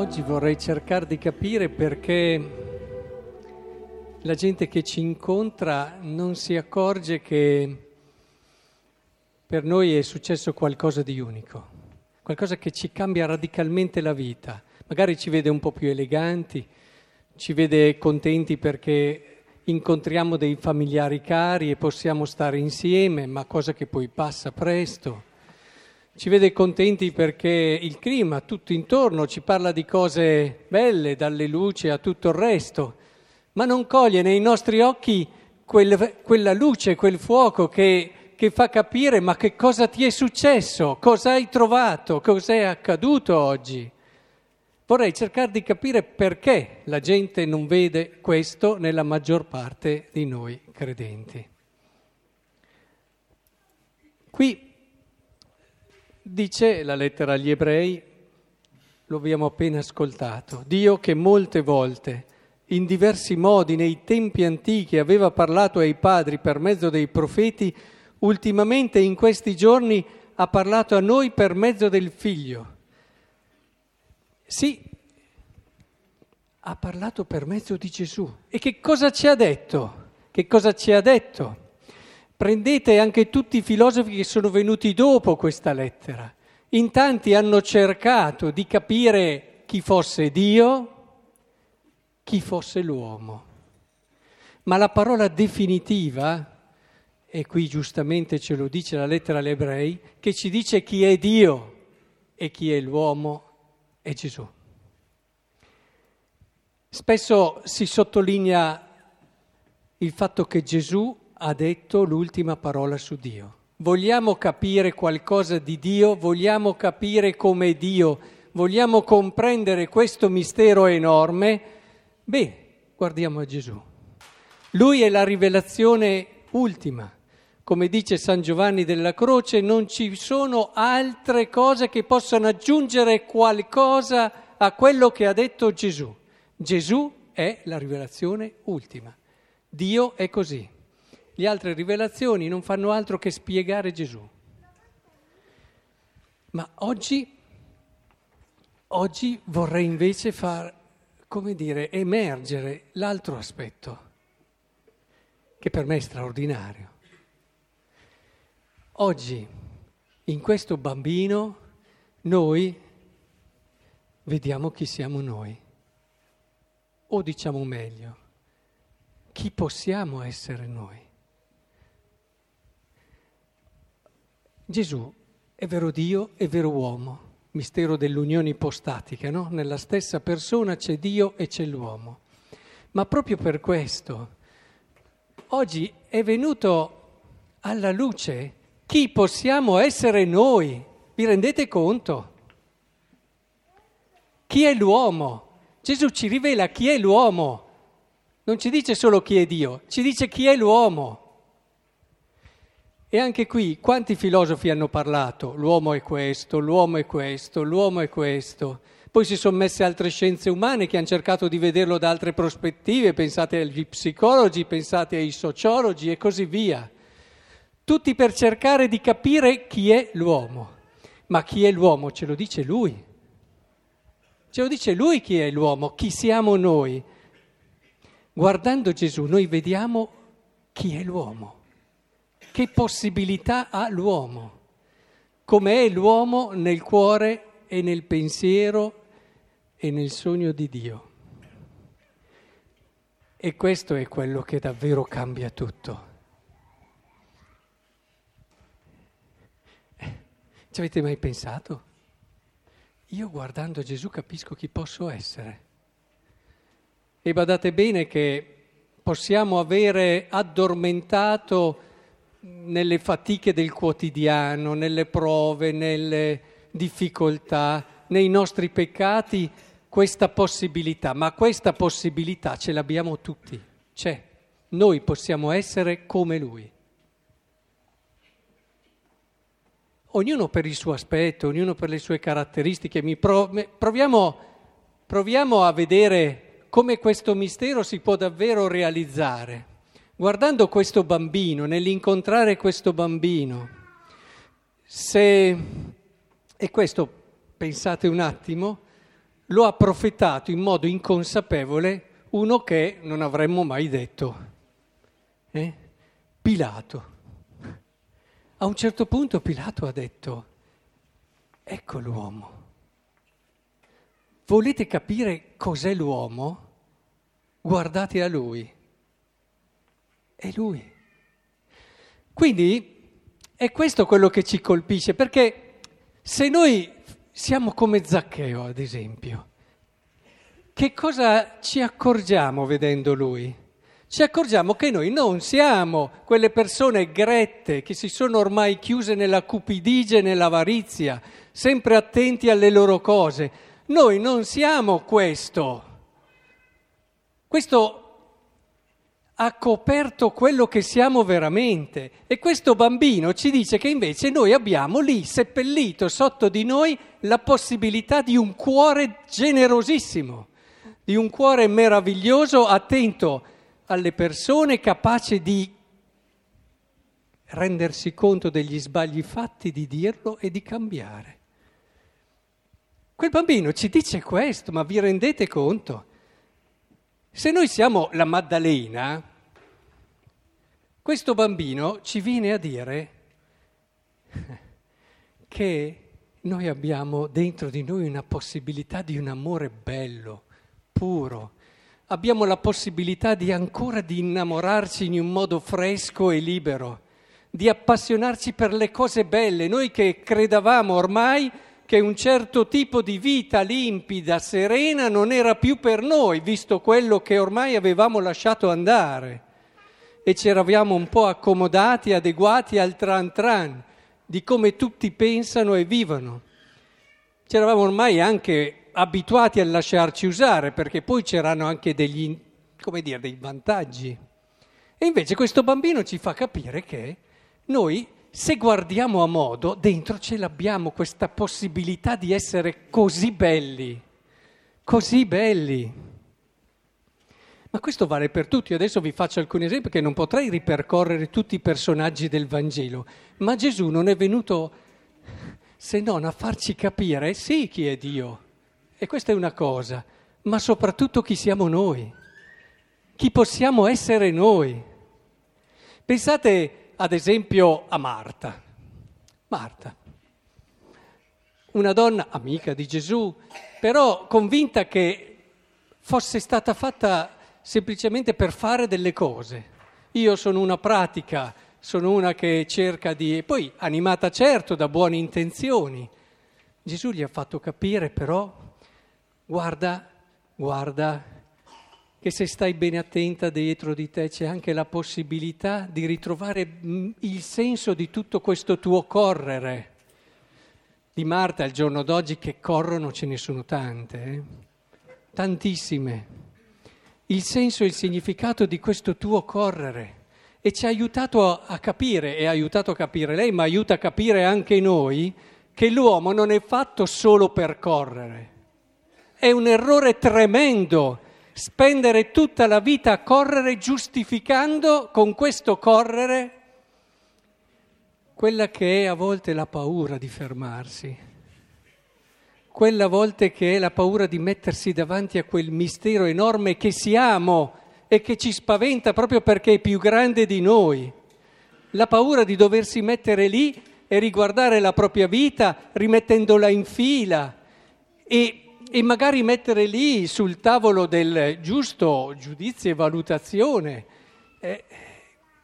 Oggi vorrei cercare di capire perché la gente che ci incontra non si accorge che per noi è successo qualcosa di unico, qualcosa che ci cambia radicalmente la vita. Magari ci vede un po' più eleganti, ci vede contenti perché incontriamo dei familiari cari e possiamo stare insieme, ma cosa che poi passa presto. Ci vede contenti perché il clima tutto intorno ci parla di cose belle, dalle luci a tutto il resto, ma non coglie nei nostri occhi quel, quella luce, quel fuoco che, che fa capire ma che cosa ti è successo, cosa hai trovato, cosa è accaduto oggi. Vorrei cercare di capire perché la gente non vede questo nella maggior parte di noi credenti. Qui dice la lettera agli ebrei, lo abbiamo appena ascoltato, Dio che molte volte, in diversi modi, nei tempi antichi aveva parlato ai padri per mezzo dei profeti, ultimamente in questi giorni ha parlato a noi per mezzo del figlio sì, ha parlato per mezzo di Gesù. E che cosa ci ha detto? Che cosa ci ha detto? Prendete anche tutti i filosofi che sono venuti dopo questa lettera. In tanti hanno cercato di capire chi fosse Dio, chi fosse l'uomo. Ma la parola definitiva, e qui giustamente ce lo dice la lettera agli ebrei, che ci dice chi è Dio e chi è l'uomo, è Gesù. Spesso si sottolinea il fatto che Gesù ha detto l'ultima parola su Dio. Vogliamo capire qualcosa di Dio, vogliamo capire come Dio, vogliamo comprendere questo mistero enorme, beh, guardiamo a Gesù. Lui è la rivelazione ultima come dice San Giovanni della Croce, non ci sono altre cose che possano aggiungere qualcosa a quello che ha detto Gesù. Gesù è la rivelazione ultima. Dio è così. Le altre rivelazioni non fanno altro che spiegare Gesù. Ma oggi, oggi vorrei invece far, come dire, emergere l'altro aspetto, che per me è straordinario. Oggi, in questo bambino, noi vediamo chi siamo noi. O diciamo meglio, chi possiamo essere noi. Gesù è vero Dio e vero uomo, mistero dell'unione ipostatica, no? Nella stessa persona c'è Dio e c'è l'uomo. Ma proprio per questo, oggi è venuto alla luce chi possiamo essere noi. Vi rendete conto? Chi è l'uomo? Gesù ci rivela chi è l'uomo. Non ci dice solo chi è Dio, ci dice chi è l'uomo. E anche qui, quanti filosofi hanno parlato? L'uomo è questo, l'uomo è questo, l'uomo è questo. Poi si sono messe altre scienze umane che hanno cercato di vederlo da altre prospettive, pensate agli psicologi, pensate ai sociologi e così via tutti per cercare di capire chi è l'uomo. Ma chi è l'uomo ce lo dice lui. Ce lo dice lui chi è l'uomo, chi siamo noi. Guardando Gesù noi vediamo chi è l'uomo, che possibilità ha l'uomo, come è l'uomo nel cuore e nel pensiero e nel sogno di Dio. E questo è quello che davvero cambia tutto. Ci avete mai pensato? Io guardando Gesù capisco chi posso essere. E badate bene che possiamo avere addormentato nelle fatiche del quotidiano, nelle prove, nelle difficoltà, nei nostri peccati questa possibilità, ma questa possibilità ce l'abbiamo tutti, c'è. Noi possiamo essere come Lui. ognuno per il suo aspetto, ognuno per le sue caratteristiche. Proviamo, proviamo a vedere come questo mistero si può davvero realizzare. Guardando questo bambino, nell'incontrare questo bambino, se, e questo pensate un attimo, lo ha profetato in modo inconsapevole uno che non avremmo mai detto. Eh? Pilato. A un certo punto Pilato ha detto, ecco l'uomo. Volete capire cos'è l'uomo? Guardate a lui. È lui. Quindi è questo quello che ci colpisce, perché se noi siamo come Zaccheo, ad esempio, che cosa ci accorgiamo vedendo lui? Ci accorgiamo che noi non siamo quelle persone grette che si sono ormai chiuse nella cupidigia e nell'avarizia, sempre attenti alle loro cose. Noi non siamo questo. Questo ha coperto quello che siamo veramente. E questo bambino ci dice che invece noi abbiamo lì, seppellito sotto di noi, la possibilità di un cuore generosissimo, di un cuore meraviglioso, attento alle persone, capace di rendersi conto degli sbagli fatti, di dirlo e di cambiare. Quel bambino ci dice questo, ma vi rendete conto? Se noi siamo la Maddalena, questo bambino ci viene a dire che noi abbiamo dentro di noi una possibilità di un amore bello, puro. Abbiamo la possibilità di ancora di innamorarci in un modo fresco e libero, di appassionarci per le cose belle. Noi che credavamo ormai che un certo tipo di vita limpida, serena, non era più per noi, visto quello che ormai avevamo lasciato andare. E ci eravamo un po' accomodati, adeguati al tran tran di come tutti pensano e vivono. Ci eravamo ormai anche abituati a lasciarci usare, perché poi c'erano anche degli, dire, dei vantaggi. E invece questo bambino ci fa capire che noi se guardiamo a modo, dentro ce l'abbiamo questa possibilità di essere così belli, così belli. Ma questo vale per tutti. Adesso vi faccio alcuni esempi che non potrei ripercorrere tutti i personaggi del Vangelo, ma Gesù non è venuto se non a farci capire, sì, chi è Dio, e questa è una cosa, ma soprattutto chi siamo noi, chi possiamo essere noi. Pensate ad esempio a Marta. Marta, una donna amica di Gesù, però convinta che fosse stata fatta semplicemente per fare delle cose. Io sono una pratica, sono una che cerca di... poi animata certo da buone intenzioni. Gesù gli ha fatto capire però, guarda, guarda, che se stai bene attenta dietro di te c'è anche la possibilità di ritrovare mm, il senso di tutto questo tuo correre. Di Marta al giorno d'oggi che corrono ce ne sono tante, eh? tantissime. Il senso e il significato di questo tuo correre. E ci ha aiutato a capire, e ha aiutato a capire lei, ma aiuta a capire anche noi, che l'uomo non è fatto solo per correre. È un errore tremendo spendere tutta la vita a correre giustificando con questo correre quella che è a volte la paura di fermarsi, quella a volte che è la paura di mettersi davanti a quel mistero enorme che siamo e che ci spaventa proprio perché è più grande di noi, la paura di doversi mettere lì e riguardare la propria vita rimettendola in fila e e magari mettere lì sul tavolo del giusto giudizio e valutazione eh,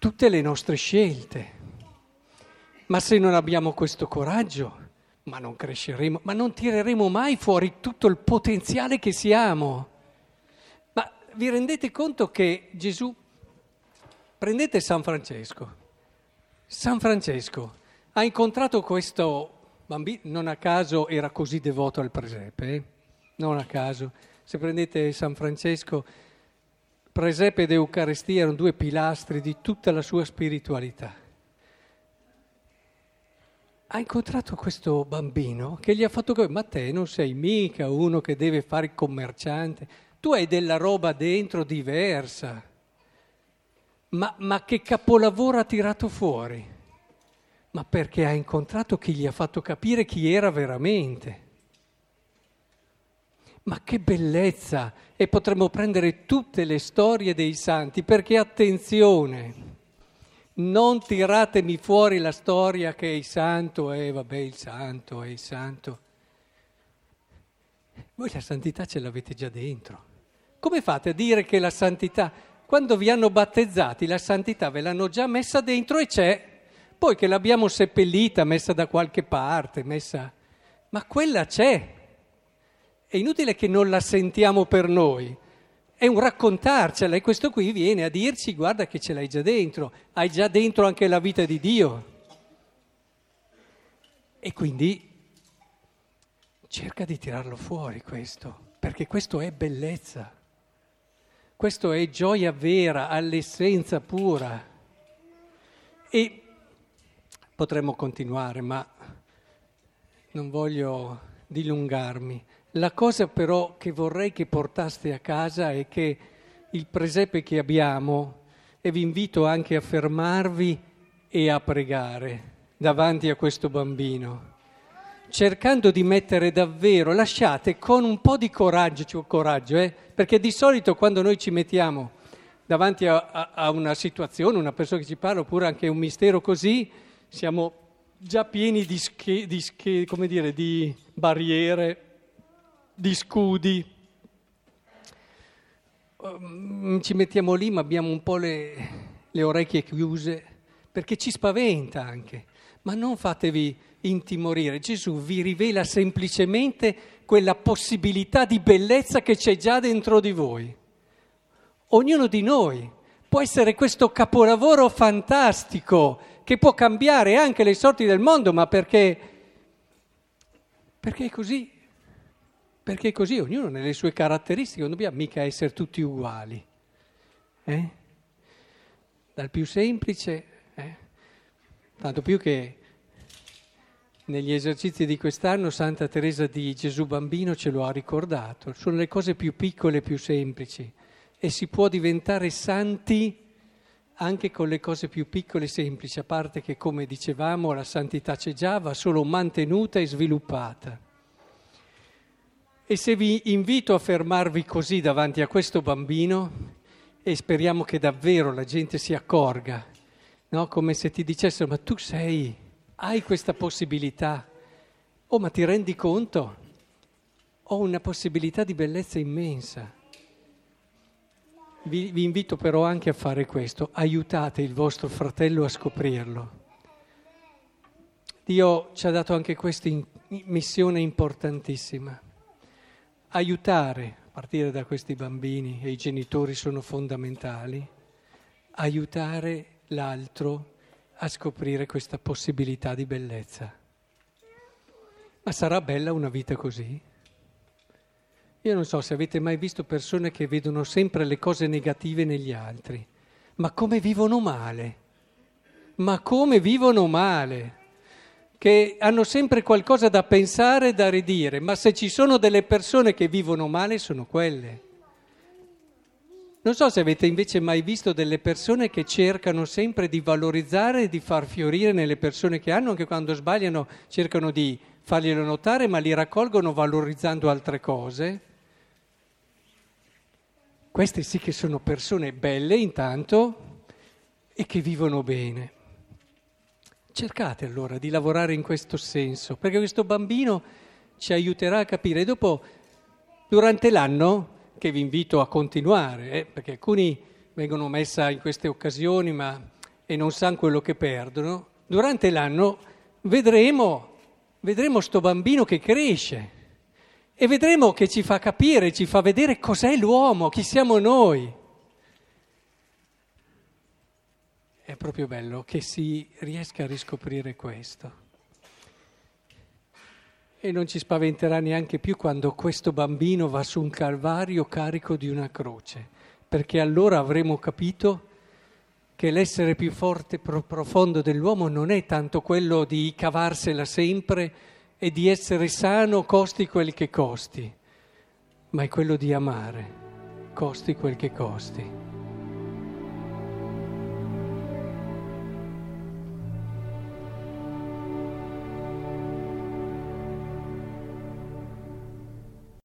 tutte le nostre scelte. Ma se non abbiamo questo coraggio, ma non cresceremo, ma non tireremo mai fuori tutto il potenziale che siamo. Ma vi rendete conto che Gesù, prendete San Francesco, San Francesco ha incontrato questo bambino, non a caso era così devoto al presepe, eh? non a caso. Se prendete San Francesco, presepe ed Eucaristia erano due pilastri di tutta la sua spiritualità. Ha incontrato questo bambino che gli ha fatto capire, ma te non sei mica uno che deve fare il commerciante, tu hai della roba dentro diversa. Ma, ma che capolavoro ha tirato fuori? Ma perché ha incontrato chi gli ha fatto capire chi era veramente. Ma che bellezza! E potremmo prendere tutte le storie dei santi, perché attenzione, non tiratemi fuori la storia che il santo è, vabbè, il santo è il santo. Voi la santità ce l'avete già dentro. Come fate a dire che la santità, quando vi hanno battezzati, la santità ve l'hanno già messa dentro e c'è, poi che l'abbiamo seppellita, messa da qualche parte, messa... Ma quella c'è. È inutile che non la sentiamo per noi, è un raccontarcela e questo qui viene a dirci guarda che ce l'hai già dentro, hai già dentro anche la vita di Dio. E quindi cerca di tirarlo fuori questo, perché questo è bellezza, questo è gioia vera, all'essenza pura. E potremmo continuare, ma non voglio dilungarmi. La cosa però che vorrei che portaste a casa è che il presepe che abbiamo, e vi invito anche a fermarvi e a pregare davanti a questo bambino, cercando di mettere davvero, lasciate con un po' di coraggio, cioè coraggio eh? perché di solito quando noi ci mettiamo davanti a, a, a una situazione, una persona che ci parla, oppure anche un mistero così, siamo già pieni di, sche, di, sche, dire, di barriere di scudi. Mm, ci mettiamo lì ma abbiamo un po' le, le orecchie chiuse perché ci spaventa anche. Ma non fatevi intimorire, Gesù vi rivela semplicemente quella possibilità di bellezza che c'è già dentro di voi. Ognuno di noi può essere questo capolavoro fantastico che può cambiare anche le sorti del mondo, ma perché, perché è così perché così ognuno nelle sue caratteristiche, non dobbiamo mica essere tutti uguali. Eh? Dal più semplice, eh? tanto più che negli esercizi di quest'anno Santa Teresa di Gesù Bambino ce lo ha ricordato, sono le cose più piccole e più semplici e si può diventare santi anche con le cose più piccole e semplici, a parte che come dicevamo la santità c'è già, va solo mantenuta e sviluppata. E se vi invito a fermarvi così davanti a questo bambino, e speriamo che davvero la gente si accorga, no? come se ti dicessero, ma tu sei, hai questa possibilità, oh ma ti rendi conto? Ho una possibilità di bellezza immensa. Vi, vi invito però anche a fare questo, aiutate il vostro fratello a scoprirlo. Dio ci ha dato anche questa in, missione importantissima aiutare, a partire da questi bambini e i genitori sono fondamentali, aiutare l'altro a scoprire questa possibilità di bellezza. Ma sarà bella una vita così? Io non so se avete mai visto persone che vedono sempre le cose negative negli altri, ma come vivono male, ma come vivono male che hanno sempre qualcosa da pensare e da ridire, ma se ci sono delle persone che vivono male sono quelle. Non so se avete invece mai visto delle persone che cercano sempre di valorizzare e di far fiorire nelle persone che hanno, anche quando sbagliano cercano di farglielo notare, ma li raccolgono valorizzando altre cose. Queste sì che sono persone belle intanto e che vivono bene. Cercate allora di lavorare in questo senso, perché questo bambino ci aiuterà a capire. E dopo, durante l'anno, che vi invito a continuare, eh, perché alcuni vengono messi in queste occasioni ma, e non sanno quello che perdono, durante l'anno vedremo, vedremo sto bambino che cresce e vedremo che ci fa capire, ci fa vedere cos'è l'uomo, chi siamo noi. È proprio bello che si riesca a riscoprire questo. E non ci spaventerà neanche più quando questo bambino va su un calvario carico di una croce, perché allora avremo capito che l'essere più forte e profondo dell'uomo non è tanto quello di cavarsela sempre e di essere sano costi quel che costi, ma è quello di amare, costi quel che costi.